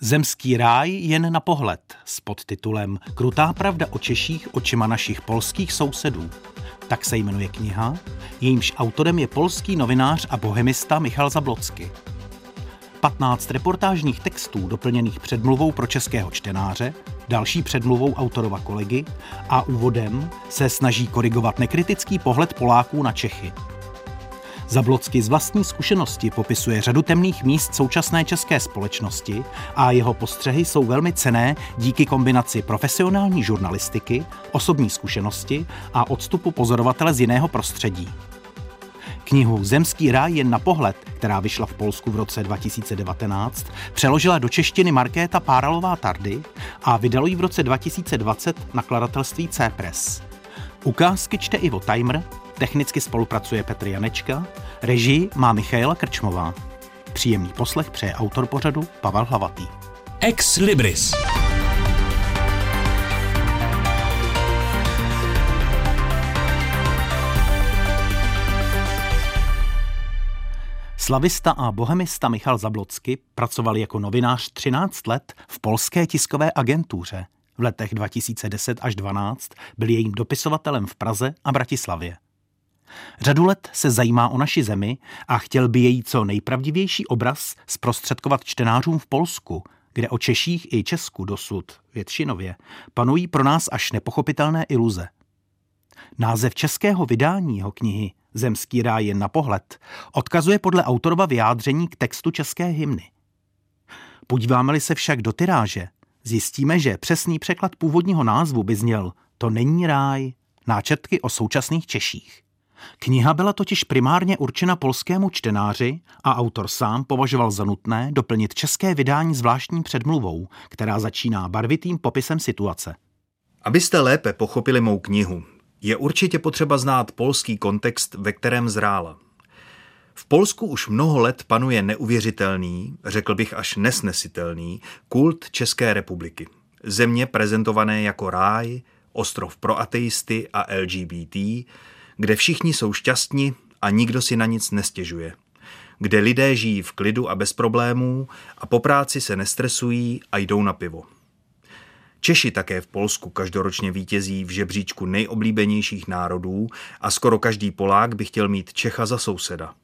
Zemský ráj jen na pohled s podtitulem Krutá pravda o Češích očima našich polských sousedů. Tak se jmenuje kniha, jejímž autorem je polský novinář a bohemista Michal Zablocky. 15 reportážních textů doplněných předmluvou pro českého čtenáře, další předmluvou autorova kolegy a úvodem se snaží korigovat nekritický pohled Poláků na Čechy – Zablocky z vlastní zkušenosti popisuje řadu temných míst současné české společnosti a jeho postřehy jsou velmi cené díky kombinaci profesionální žurnalistiky, osobní zkušenosti a odstupu pozorovatele z jiného prostředí. Knihu Zemský ráj jen na pohled, která vyšla v Polsku v roce 2019, přeložila do češtiny Markéta Páralová Tardy a vydalo ji v roce 2020 nakladatelství C-Press. Ukázky čte Ivo Timer, Technicky spolupracuje Petr Janečka, režii má Michaela Krčmová. Příjemný poslech přeje autor pořadu Pavel Hlavatý. Ex Libris. Slavista a bohemista Michal Zablocky pracoval jako novinář 13 let v polské tiskové agentuře. V letech 2010 až 12 byl jejím dopisovatelem v Praze a Bratislavě. Řadu let se zajímá o naši zemi a chtěl by její co nejpravdivější obraz zprostředkovat čtenářům v Polsku, kde o Češích i Česku dosud většinově panují pro nás až nepochopitelné iluze. Název českého vydání jeho knihy Zemský ráj jen na pohled odkazuje podle autorova vyjádření k textu české hymny. Podíváme-li se však do tyráže, zjistíme, že přesný překlad původního názvu by zněl To není ráj, náčrtky o současných Češích. Kniha byla totiž primárně určena polskému čtenáři a autor sám považoval za nutné doplnit české vydání zvláštní předmluvou, která začíná barvitým popisem situace. Abyste lépe pochopili mou knihu, je určitě potřeba znát polský kontext, ve kterém zrála. V Polsku už mnoho let panuje neuvěřitelný, řekl bych až nesnesitelný, kult České republiky. Země prezentované jako ráj, ostrov pro ateisty a LGBT, kde všichni jsou šťastní a nikdo si na nic nestěžuje. Kde lidé žijí v klidu a bez problémů a po práci se nestresují a jdou na pivo. Češi také v Polsku každoročně vítězí v žebříčku nejoblíbenějších národů a skoro každý Polák by chtěl mít Čecha za souseda.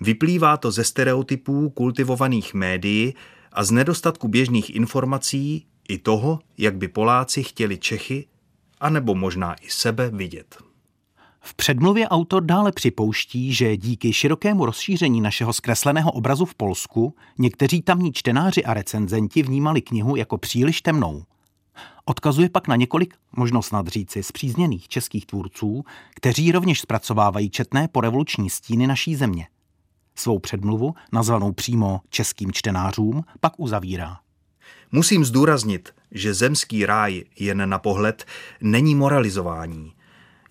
Vyplývá to ze stereotypů kultivovaných médií a z nedostatku běžných informací i toho, jak by Poláci chtěli Čechy, anebo možná i sebe vidět. V předmluvě autor dále připouští, že díky širokému rozšíření našeho zkresleného obrazu v Polsku někteří tamní čtenáři a recenzenti vnímali knihu jako příliš temnou. Odkazuje pak na několik, možno snad říci, zpřízněných českých tvůrců, kteří rovněž zpracovávají četné porevoluční stíny naší země. Svou předmluvu, nazvanou přímo českým čtenářům, pak uzavírá. Musím zdůraznit, že zemský ráj jen na pohled není moralizování –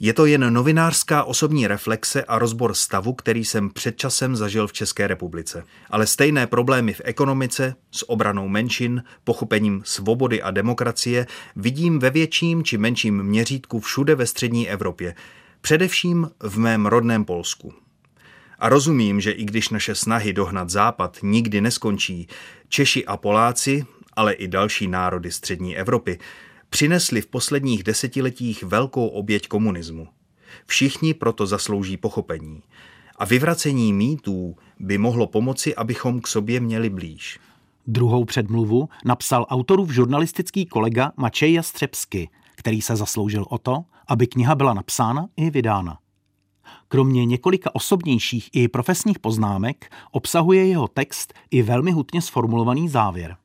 je to jen novinářská osobní reflexe a rozbor stavu, který jsem před časem zažil v České republice. Ale stejné problémy v ekonomice, s obranou menšin, pochopením svobody a demokracie vidím ve větším či menším měřítku všude ve střední Evropě, především v mém rodném Polsku. A rozumím, že i když naše snahy dohnat Západ nikdy neskončí, Češi a Poláci, ale i další národy střední Evropy, přinesli v posledních desetiletích velkou oběť komunismu. Všichni proto zaslouží pochopení. A vyvracení mýtů by mohlo pomoci, abychom k sobě měli blíž. Druhou předmluvu napsal autorův žurnalistický kolega Mačej Jastřebsky, který se zasloužil o to, aby kniha byla napsána i vydána. Kromě několika osobnějších i profesních poznámek obsahuje jeho text i velmi hutně sformulovaný závěr.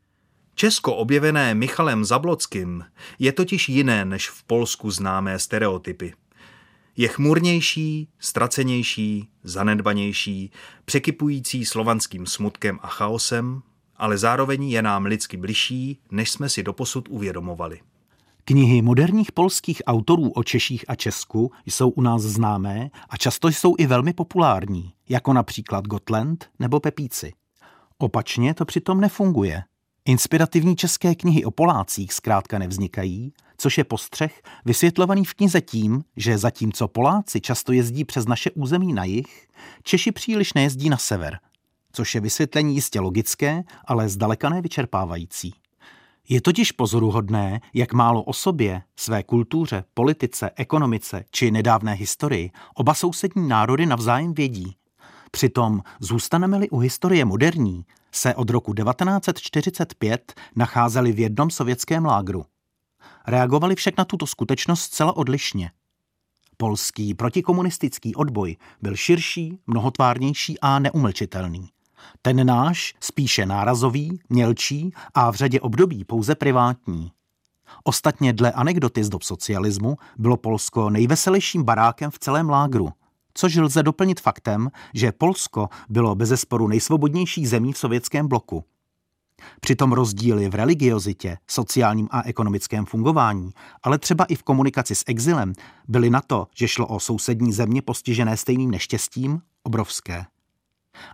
Česko objevené Michalem Zablockým je totiž jiné než v Polsku známé stereotypy. Je chmurnější, ztracenější, zanedbanější, překypující slovanským smutkem a chaosem, ale zároveň je nám lidsky bližší, než jsme si doposud uvědomovali. Knihy moderních polských autorů o Češích a Česku jsou u nás známé a často jsou i velmi populární, jako například Gotland nebo Pepíci. Opačně to přitom nefunguje. Inspirativní české knihy o Polácích zkrátka nevznikají, což je postřeh vysvětlovaný v knize tím, že zatímco Poláci často jezdí přes naše území na jih, Češi příliš nejezdí na sever, což je vysvětlení jistě logické, ale zdaleka nevyčerpávající. Je totiž pozoruhodné, jak málo o sobě, své kultuře, politice, ekonomice či nedávné historii oba sousední národy navzájem vědí. Přitom zůstaneme-li u historie moderní, se od roku 1945 nacházeli v jednom sovětském lágru. Reagovali však na tuto skutečnost zcela odlišně. Polský protikomunistický odboj byl širší, mnohotvárnější a neumlčitelný. Ten náš spíše nárazový, mělčí a v řadě období pouze privátní. Ostatně dle anekdoty z dob socialismu bylo Polsko nejveselějším barákem v celém lágru, což lze doplnit faktem, že Polsko bylo bezesporu nejsvobodnější zemí v sovětském bloku. Přitom rozdíly v religiozitě, sociálním a ekonomickém fungování, ale třeba i v komunikaci s exilem, byly na to, že šlo o sousední země postižené stejným neštěstím, obrovské.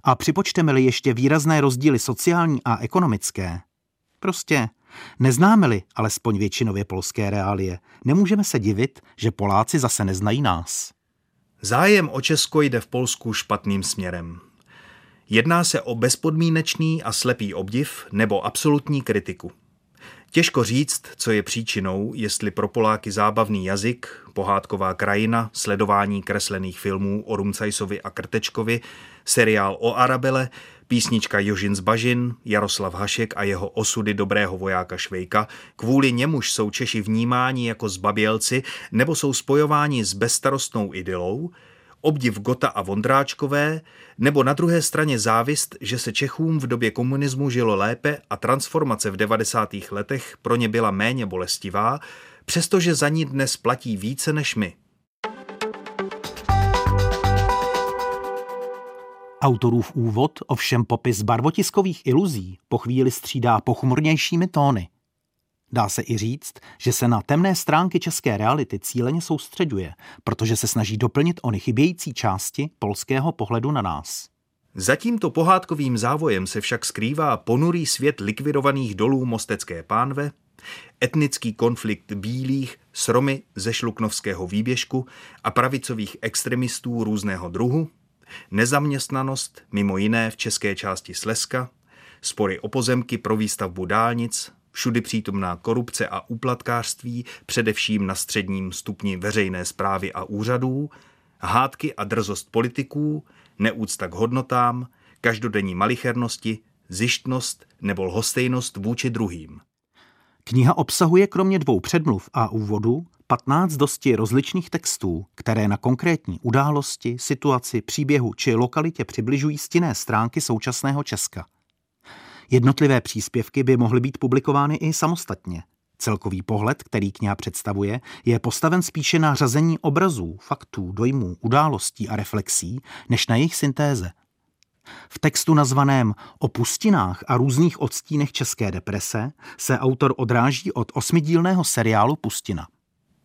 A připočteme-li ještě výrazné rozdíly sociální a ekonomické, prostě neznáme-li alespoň většinově polské reálie, nemůžeme se divit, že Poláci zase neznají nás. Zájem o Česko jde v Polsku špatným směrem. Jedná se o bezpodmínečný a slepý obdiv nebo absolutní kritiku. Těžko říct, co je příčinou, jestli pro Poláky zábavný jazyk, pohádková krajina, sledování kreslených filmů o Rumcajsovi a Krtečkovi, seriál o Arabele, písnička Jožin z Bažin, Jaroslav Hašek a jeho osudy dobrého vojáka Švejka, kvůli němuž jsou Češi vnímáni jako zbabělci nebo jsou spojováni s bezstarostnou idylou, obdiv Gota a Vondráčkové, nebo na druhé straně závist, že se Čechům v době komunismu žilo lépe a transformace v 90. letech pro ně byla méně bolestivá, přestože za ní dnes platí více než my. Autorův úvod ovšem popis barvotiskových iluzí po chvíli střídá pochmurnějšími tóny. Dá se i říct, že se na temné stránky české reality cíleně soustředuje, protože se snaží doplnit ony chybějící části polského pohledu na nás. Za tímto pohádkovým závojem se však skrývá ponurý svět likvidovaných dolů Mostecké pánve, etnický konflikt bílých s Romy ze šluknovského výběžku a pravicových extremistů různého druhu, nezaměstnanost mimo jiné v české části Slezska, spory o pozemky pro výstavbu dálnic, všudy přítomná korupce a úplatkářství, především na středním stupni veřejné zprávy a úřadů, hádky a drzost politiků, neúcta k hodnotám, každodenní malichernosti, zjištnost nebo lhostejnost vůči druhým. Kniha obsahuje kromě dvou předmluv a úvodu 15 dosti rozličných textů, které na konkrétní události, situaci, příběhu či lokalitě přibližují stinné stránky současného Česka. Jednotlivé příspěvky by mohly být publikovány i samostatně. Celkový pohled, který kniha představuje, je postaven spíše na řazení obrazů, faktů, dojmů, událostí a reflexí, než na jejich syntéze. V textu nazvaném O pustinách a různých odstínech české deprese se autor odráží od osmidílného seriálu Pustina.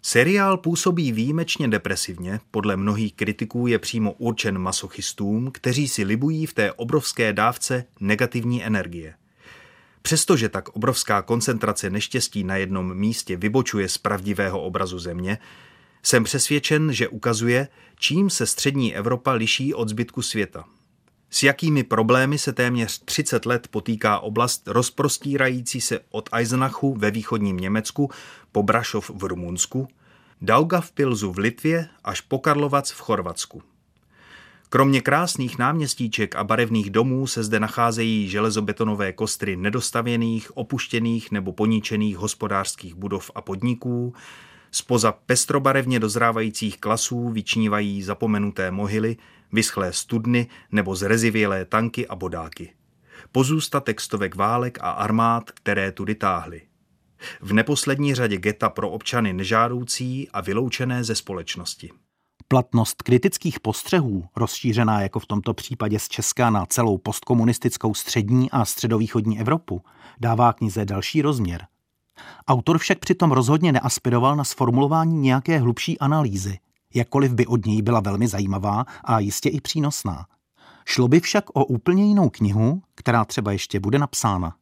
Seriál působí výjimečně depresivně, podle mnohých kritiků je přímo určen masochistům, kteří si libují v té obrovské dávce negativní energie. Přestože tak obrovská koncentrace neštěstí na jednom místě vybočuje z pravdivého obrazu země, jsem přesvědčen, že ukazuje, čím se střední Evropa liší od zbytku světa. S jakými problémy se téměř 30 let potýká oblast rozprostírající se od Eisenachu ve východním Německu po Brašov v Rumunsku, Daugavpilzu v Litvě až po Karlovac v Chorvatsku. Kromě krásných náměstíček a barevných domů se zde nacházejí železobetonové kostry nedostavěných, opuštěných nebo poničených hospodářských budov a podniků, Spoza pestrobarevně dozrávajících klasů vyčnívají zapomenuté mohyly, vyschlé studny nebo zrezivělé tanky a bodáky. Pozůstatek stovek válek a armád, které tudy táhly. V neposlední řadě geta pro občany nežádoucí a vyloučené ze společnosti. Platnost kritických postřehů, rozšířená jako v tomto případě z Česka na celou postkomunistickou střední a středovýchodní Evropu, dává knize další rozměr. Autor však přitom rozhodně neaspiroval na sformulování nějaké hlubší analýzy, jakkoliv by od něj byla velmi zajímavá a jistě i přínosná. Šlo by však o úplně jinou knihu, která třeba ještě bude napsána.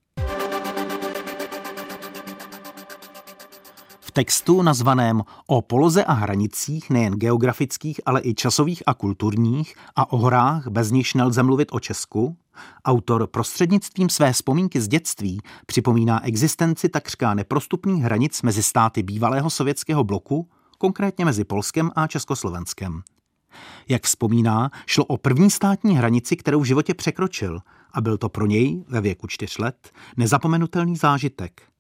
Textu nazvaném O poloze a hranicích nejen geografických, ale i časových a kulturních a o horách, bez nichž nelze mluvit o Česku, Autor prostřednictvím své vzpomínky z dětství připomíná existenci takřka neprostupných hranic mezi státy bývalého sovětského bloku, konkrétně mezi Polskem a Československem. Jak vzpomíná, šlo o první státní hranici, kterou v životě překročil a byl to pro něj ve věku čtyř let nezapomenutelný zážitek.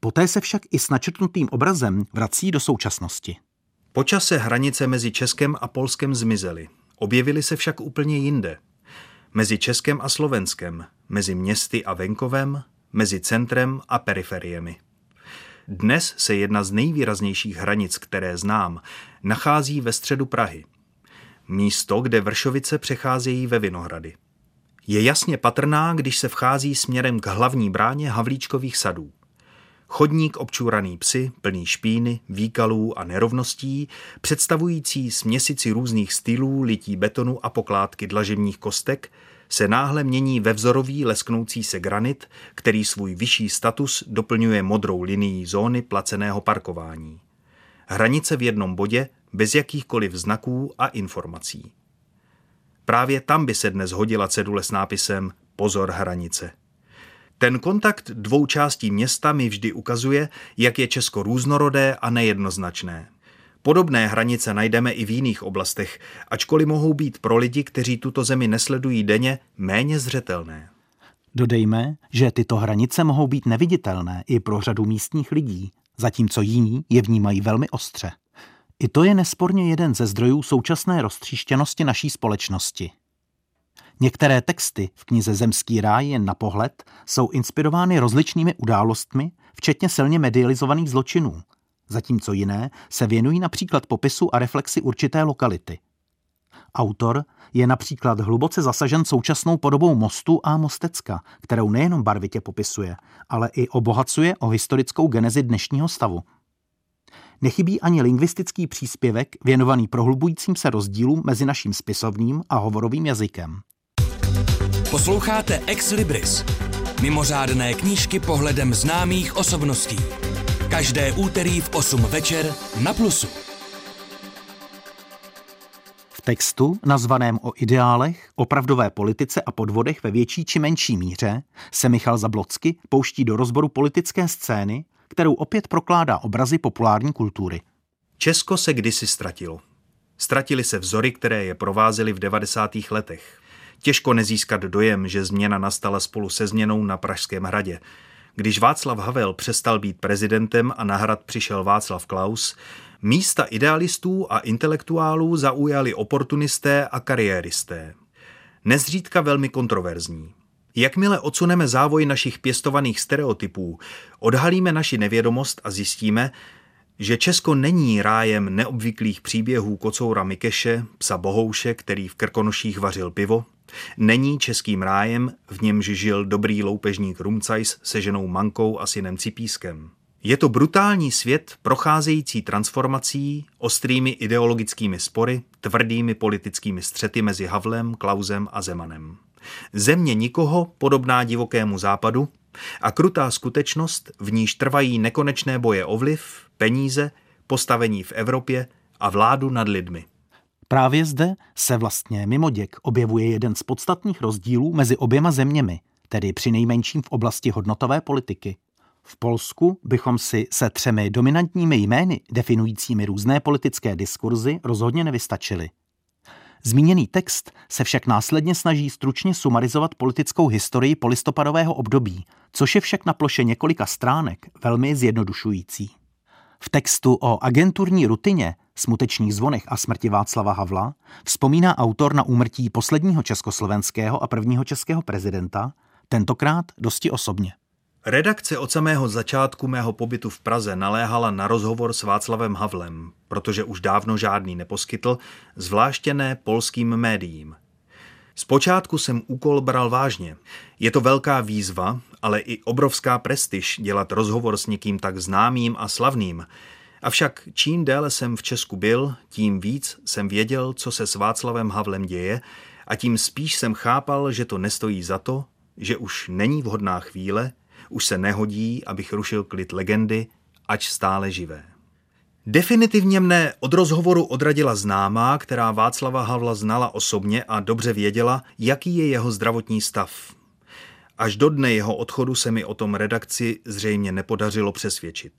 Poté se však i s načrtnutým obrazem vrací do současnosti. Počas se hranice mezi Českem a Polskem zmizely. Objevily se však úplně jinde. Mezi Českem a Slovenskem, mezi městy a venkovem, mezi centrem a periferiemi. Dnes se jedna z nejvýraznějších hranic, které znám, nachází ve středu Prahy. Místo, kde Vršovice přecházejí ve Vinohrady. Je jasně patrná, když se vchází směrem k hlavní bráně Havlíčkových sadů. Chodník občúraný psy, plný špíny, výkalů a nerovností, představující směsici různých stylů, lití betonu a pokládky dlažebních kostek, se náhle mění ve vzorový lesknoucí se granit, který svůj vyšší status doplňuje modrou linií zóny placeného parkování. Hranice v jednom bodě, bez jakýchkoliv znaků a informací. Právě tam by se dnes hodila cedule s nápisem Pozor hranice. Ten kontakt dvou částí města mi vždy ukazuje, jak je Česko různorodé a nejednoznačné. Podobné hranice najdeme i v jiných oblastech, ačkoliv mohou být pro lidi, kteří tuto zemi nesledují denně, méně zřetelné. Dodejme, že tyto hranice mohou být neviditelné i pro řadu místních lidí, zatímco jiní je vnímají velmi ostře. I to je nesporně jeden ze zdrojů současné roztříštěnosti naší společnosti. Některé texty v knize Zemský ráj jen na pohled jsou inspirovány rozličnými událostmi, včetně silně medializovaných zločinů, zatímco jiné se věnují například popisu a reflexi určité lokality. Autor je například hluboce zasažen současnou podobou mostu a mostecka, kterou nejenom barvitě popisuje, ale i obohacuje o historickou genezi dnešního stavu. Nechybí ani lingvistický příspěvek věnovaný prohlubujícím se rozdílům mezi naším spisovním a hovorovým jazykem. Posloucháte Ex Libris. Mimořádné knížky pohledem známých osobností. Každé úterý v 8 večer na Plusu. V textu, nazvaném o ideálech, opravdové politice a podvodech ve větší či menší míře, se Michal Zablocky pouští do rozboru politické scény, kterou opět prokládá obrazy populární kultury. Česko se kdysi ztratilo. Ztratili se vzory, které je provázely v 90. letech. Těžko nezískat dojem, že změna nastala spolu se změnou na Pražském hradě. Když Václav Havel přestal být prezidentem a na hrad přišel Václav Klaus, místa idealistů a intelektuálů zaujali oportunisté a kariéristé. Nezřídka velmi kontroverzní. Jakmile odsuneme závoj našich pěstovaných stereotypů, odhalíme naši nevědomost a zjistíme, že Česko není rájem neobvyklých příběhů kocoura Mikeše, psa Bohouše, který v Krkonoších vařil pivo, Není českým rájem, v němž žil dobrý loupežník Rumcajs se ženou Mankou a synem Cipískem. Je to brutální svět procházející transformací, ostrými ideologickými spory, tvrdými politickými střety mezi Havlem, Klausem a Zemanem. Země nikoho, podobná divokému západu, a krutá skutečnost, v níž trvají nekonečné boje o vliv, peníze, postavení v Evropě a vládu nad lidmi. Právě zde se vlastně mimo děk objevuje jeden z podstatných rozdílů mezi oběma zeměmi, tedy při nejmenším v oblasti hodnotové politiky. V Polsku bychom si se třemi dominantními jmény definujícími různé politické diskurzy rozhodně nevystačili. Zmíněný text se však následně snaží stručně sumarizovat politickou historii polistopadového období, což je však na ploše několika stránek velmi zjednodušující. V textu o agenturní rutině, smutečných zvonech a smrti Václava Havla vzpomíná autor na úmrtí posledního československého a prvního českého prezidenta, tentokrát dosti osobně. Redakce od samého začátku mého pobytu v Praze naléhala na rozhovor s Václavem Havlem, protože už dávno žádný neposkytl, zvláště ne polským médiím. Zpočátku jsem úkol bral vážně. Je to velká výzva, ale i obrovská prestiž dělat rozhovor s někým tak známým a slavným. Avšak čím déle jsem v Česku byl, tím víc jsem věděl, co se s Václavem Havlem děje a tím spíš jsem chápal, že to nestojí za to, že už není vhodná chvíle, už se nehodí, abych rušil klid legendy, ač stále živé. Definitivně mne od rozhovoru odradila známá, která Václava Havla znala osobně a dobře věděla, jaký je jeho zdravotní stav. Až do dne jeho odchodu se mi o tom redakci zřejmě nepodařilo přesvědčit.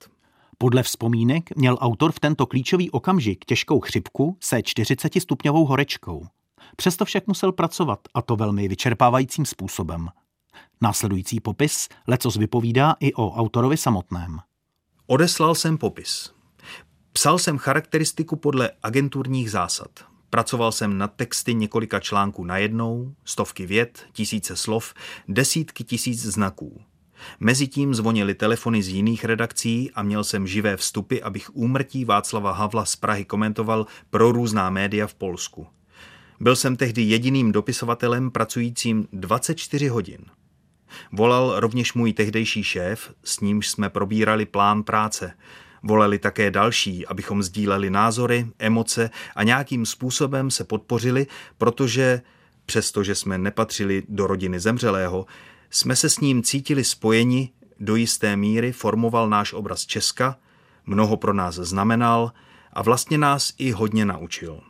Podle vzpomínek měl autor v tento klíčový okamžik těžkou chřipku se 40-stupňovou horečkou. Přesto však musel pracovat, a to velmi vyčerpávajícím způsobem. Následující popis lecos vypovídá i o autorovi samotném. Odeslal jsem popis. Psal jsem charakteristiku podle agenturních zásad. Pracoval jsem na texty několika článků najednou, stovky vět, tisíce slov, desítky tisíc znaků. Mezitím zvonily telefony z jiných redakcí a měl jsem živé vstupy, abych úmrtí Václava Havla z Prahy komentoval pro různá média v Polsku. Byl jsem tehdy jediným dopisovatelem pracujícím 24 hodin. Volal rovněž můj tehdejší šéf, s nímž jsme probírali plán práce. Volali také další, abychom sdíleli názory, emoce a nějakým způsobem se podpořili, protože, přestože jsme nepatřili do rodiny zemřelého, jsme se s ním cítili spojeni, do jisté míry formoval náš obraz Česka, mnoho pro nás znamenal a vlastně nás i hodně naučil.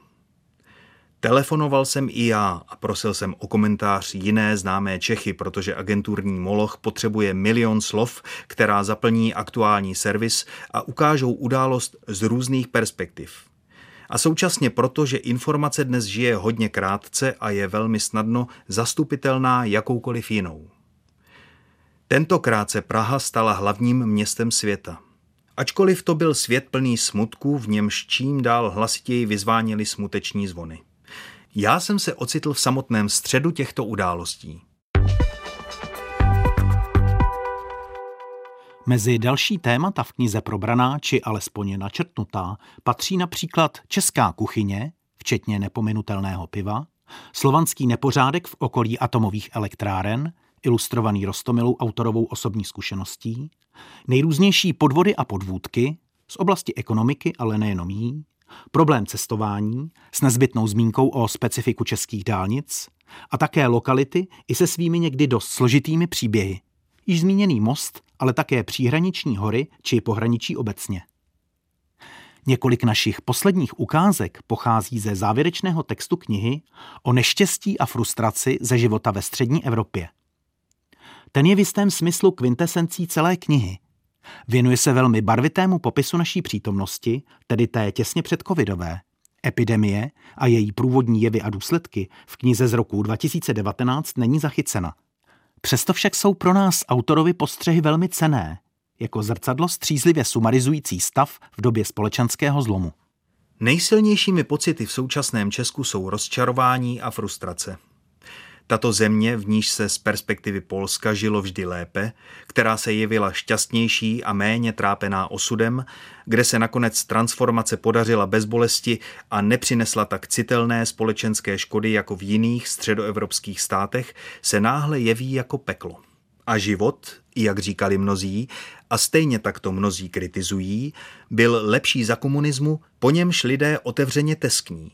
Telefonoval jsem i já a prosil jsem o komentář jiné známé Čechy, protože agenturní moloch potřebuje milion slov, která zaplní aktuální servis a ukážou událost z různých perspektiv. A současně proto, že informace dnes žije hodně krátce a je velmi snadno zastupitelná jakoukoliv jinou. Tentokrát se Praha stala hlavním městem světa. Ačkoliv to byl svět plný smutků, v němž čím dál hlasitěji vyzváněli smuteční zvony. Já jsem se ocitl v samotném středu těchto událostí. Mezi další témata v knize probraná či alespoň načrtnutá patří například česká kuchyně, včetně nepominutelného piva, slovanský nepořádek v okolí atomových elektráren, ilustrovaný Rostomilou autorovou osobní zkušeností, nejrůznější podvody a podvůdky z oblasti ekonomiky, ale nejenom jí, problém cestování s nezbytnou zmínkou o specifiku českých dálnic a také lokality i se svými někdy dost složitými příběhy. Již zmíněný most, ale také příhraniční hory či pohraničí obecně. Několik našich posledních ukázek pochází ze závěrečného textu knihy o neštěstí a frustraci ze života ve střední Evropě. Ten je v jistém smyslu kvintesencí celé knihy. Věnuje se velmi barvitému popisu naší přítomnosti, tedy té těsně předcovidové. Epidemie a její průvodní jevy a důsledky v knize z roku 2019 není zachycena. Přesto však jsou pro nás autorovi postřehy velmi cené, jako zrcadlo střízlivě sumarizující stav v době společenského zlomu. Nejsilnějšími pocity v současném Česku jsou rozčarování a frustrace. Tato země, v níž se z perspektivy Polska žilo vždy lépe, která se jevila šťastnější a méně trápená osudem, kde se nakonec transformace podařila bez bolesti a nepřinesla tak citelné společenské škody jako v jiných středoevropských státech, se náhle jeví jako peklo. A život, jak říkali mnozí, a stejně tak to mnozí kritizují, byl lepší za komunismu, po němž lidé otevřeně teskní.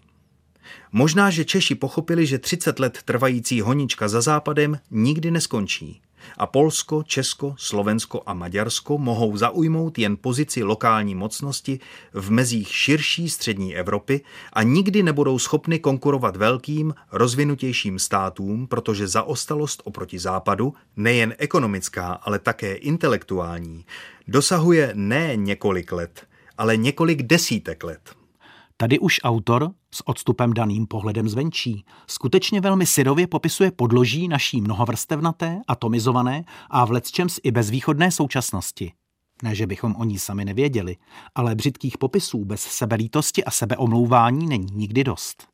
Možná, že Češi pochopili, že 30 let trvající honička za západem nikdy neskončí a Polsko, Česko, Slovensko a Maďarsko mohou zaujmout jen pozici lokální mocnosti v mezích širší střední Evropy a nikdy nebudou schopny konkurovat velkým, rozvinutějším státům, protože zaostalost oproti západu, nejen ekonomická, ale také intelektuální, dosahuje ne několik let, ale několik desítek let. Tady už autor s odstupem daným pohledem zvenčí skutečně velmi syrově popisuje podloží naší mnohovrstevnaté, atomizované a v lecčems i bezvýchodné současnosti. Ne, že bychom o ní sami nevěděli, ale břitkých popisů bez sebelítosti a sebeomlouvání není nikdy dost.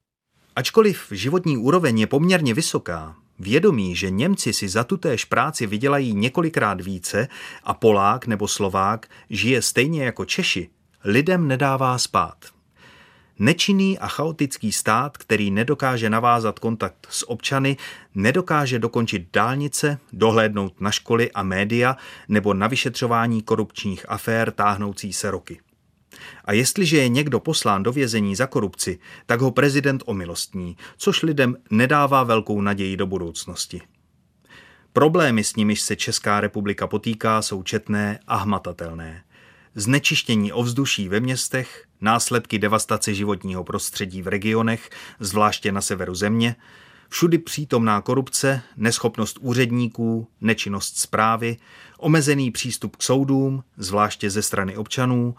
Ačkoliv životní úroveň je poměrně vysoká, vědomí, že Němci si za tutéž práci vydělají několikrát více a Polák nebo Slovák žije stejně jako Češi, lidem nedává spát. Nečinný a chaotický stát, který nedokáže navázat kontakt s občany, nedokáže dokončit dálnice, dohlédnout na školy a média nebo na vyšetřování korupčních afér táhnoucí se roky. A jestliže je někdo poslán do vězení za korupci, tak ho prezident omilostní, což lidem nedává velkou naději do budoucnosti. Problémy, s nimiž se Česká republika potýká, jsou četné a hmatatelné. znečištění ovzduší ve městech, následky devastace životního prostředí v regionech, zvláště na severu země, všudy přítomná korupce, neschopnost úředníků, nečinnost zprávy, omezený přístup k soudům, zvláště ze strany občanů,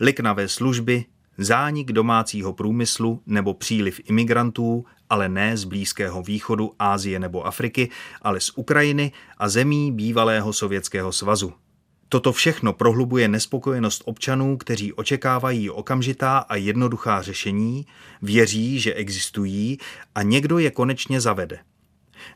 liknavé služby, zánik domácího průmyslu nebo příliv imigrantů, ale ne z Blízkého východu, Ázie nebo Afriky, ale z Ukrajiny a zemí bývalého Sovětského svazu. Toto všechno prohlubuje nespokojenost občanů, kteří očekávají okamžitá a jednoduchá řešení, věří, že existují a někdo je konečně zavede.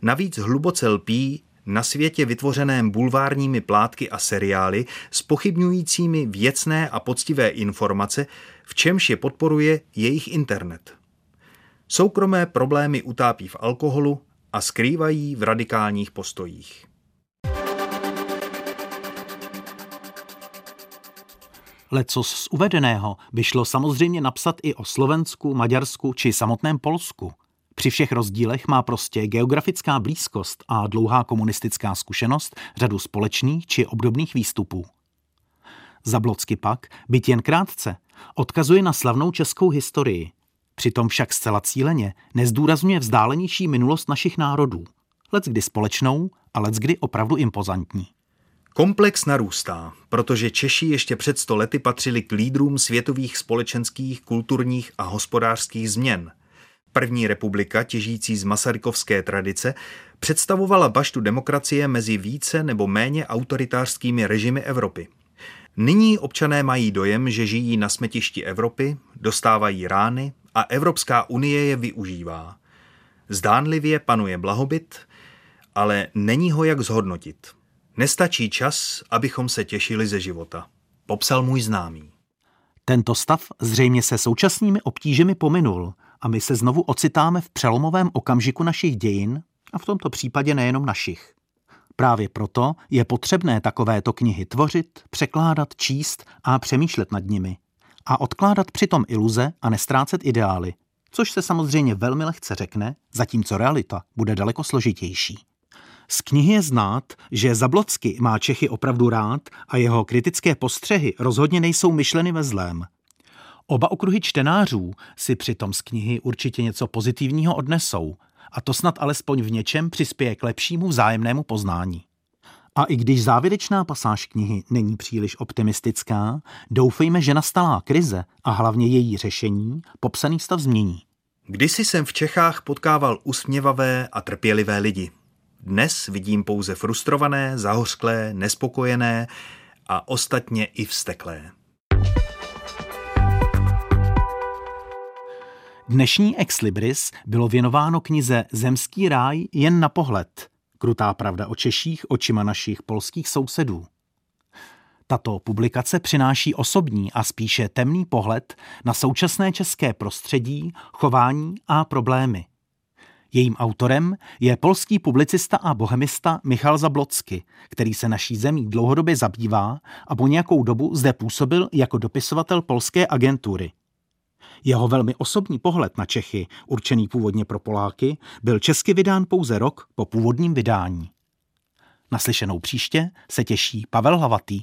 Navíc hluboce lpí na světě vytvořeném bulvárními plátky a seriály s pochybňujícími věcné a poctivé informace, v čemž je podporuje jejich internet. Soukromé problémy utápí v alkoholu a skrývají v radikálních postojích. Lecos z uvedeného by šlo samozřejmě napsat i o Slovensku, Maďarsku či samotném Polsku. Při všech rozdílech má prostě geografická blízkost a dlouhá komunistická zkušenost řadu společných či obdobných výstupů. Zablocky pak, byt jen krátce, odkazuje na slavnou českou historii. Přitom však zcela cíleně nezdůrazňuje vzdálenější minulost našich národů. Lec kdy společnou a lec kdy opravdu impozantní. Komplex narůstá, protože Češi ještě před sto lety patřili k lídrům světových společenských, kulturních a hospodářských změn. První republika, těžící z masarykovské tradice, představovala baštu demokracie mezi více nebo méně autoritářskými režimy Evropy. Nyní občané mají dojem, že žijí na smetišti Evropy, dostávají rány a Evropská unie je využívá. Zdánlivě panuje blahobyt, ale není ho jak zhodnotit. Nestačí čas, abychom se těšili ze života, popsal můj známý. Tento stav zřejmě se současnými obtížemi pominul a my se znovu ocitáme v přelomovém okamžiku našich dějin a v tomto případě nejenom našich. Právě proto je potřebné takovéto knihy tvořit, překládat, číst a přemýšlet nad nimi. A odkládat přitom iluze a nestrácet ideály, což se samozřejmě velmi lehce řekne, zatímco realita bude daleko složitější. Z knihy je znát, že Zablocky má Čechy opravdu rád a jeho kritické postřehy rozhodně nejsou myšleny ve zlém. Oba okruhy čtenářů si přitom z knihy určitě něco pozitivního odnesou a to snad alespoň v něčem přispěje k lepšímu vzájemnému poznání. A i když závěrečná pasáž knihy není příliš optimistická, doufejme, že nastalá krize a hlavně její řešení popsaný stav změní. Kdysi jsem v Čechách potkával usměvavé a trpělivé lidi. Dnes vidím pouze frustrované, zahořklé, nespokojené a ostatně i vsteklé. Dnešní Ex Libris bylo věnováno knize Zemský ráj jen na pohled. Krutá pravda o Češích očima našich polských sousedů. Tato publikace přináší osobní a spíše temný pohled na současné české prostředí, chování a problémy – Jejím autorem je polský publicista a bohemista Michal Zablocky, který se naší zemí dlouhodobě zabývá a po nějakou dobu zde působil jako dopisovatel polské agentury. Jeho velmi osobní pohled na Čechy, určený původně pro Poláky, byl česky vydán pouze rok po původním vydání. Naslyšenou příště se těší Pavel Hlavatý.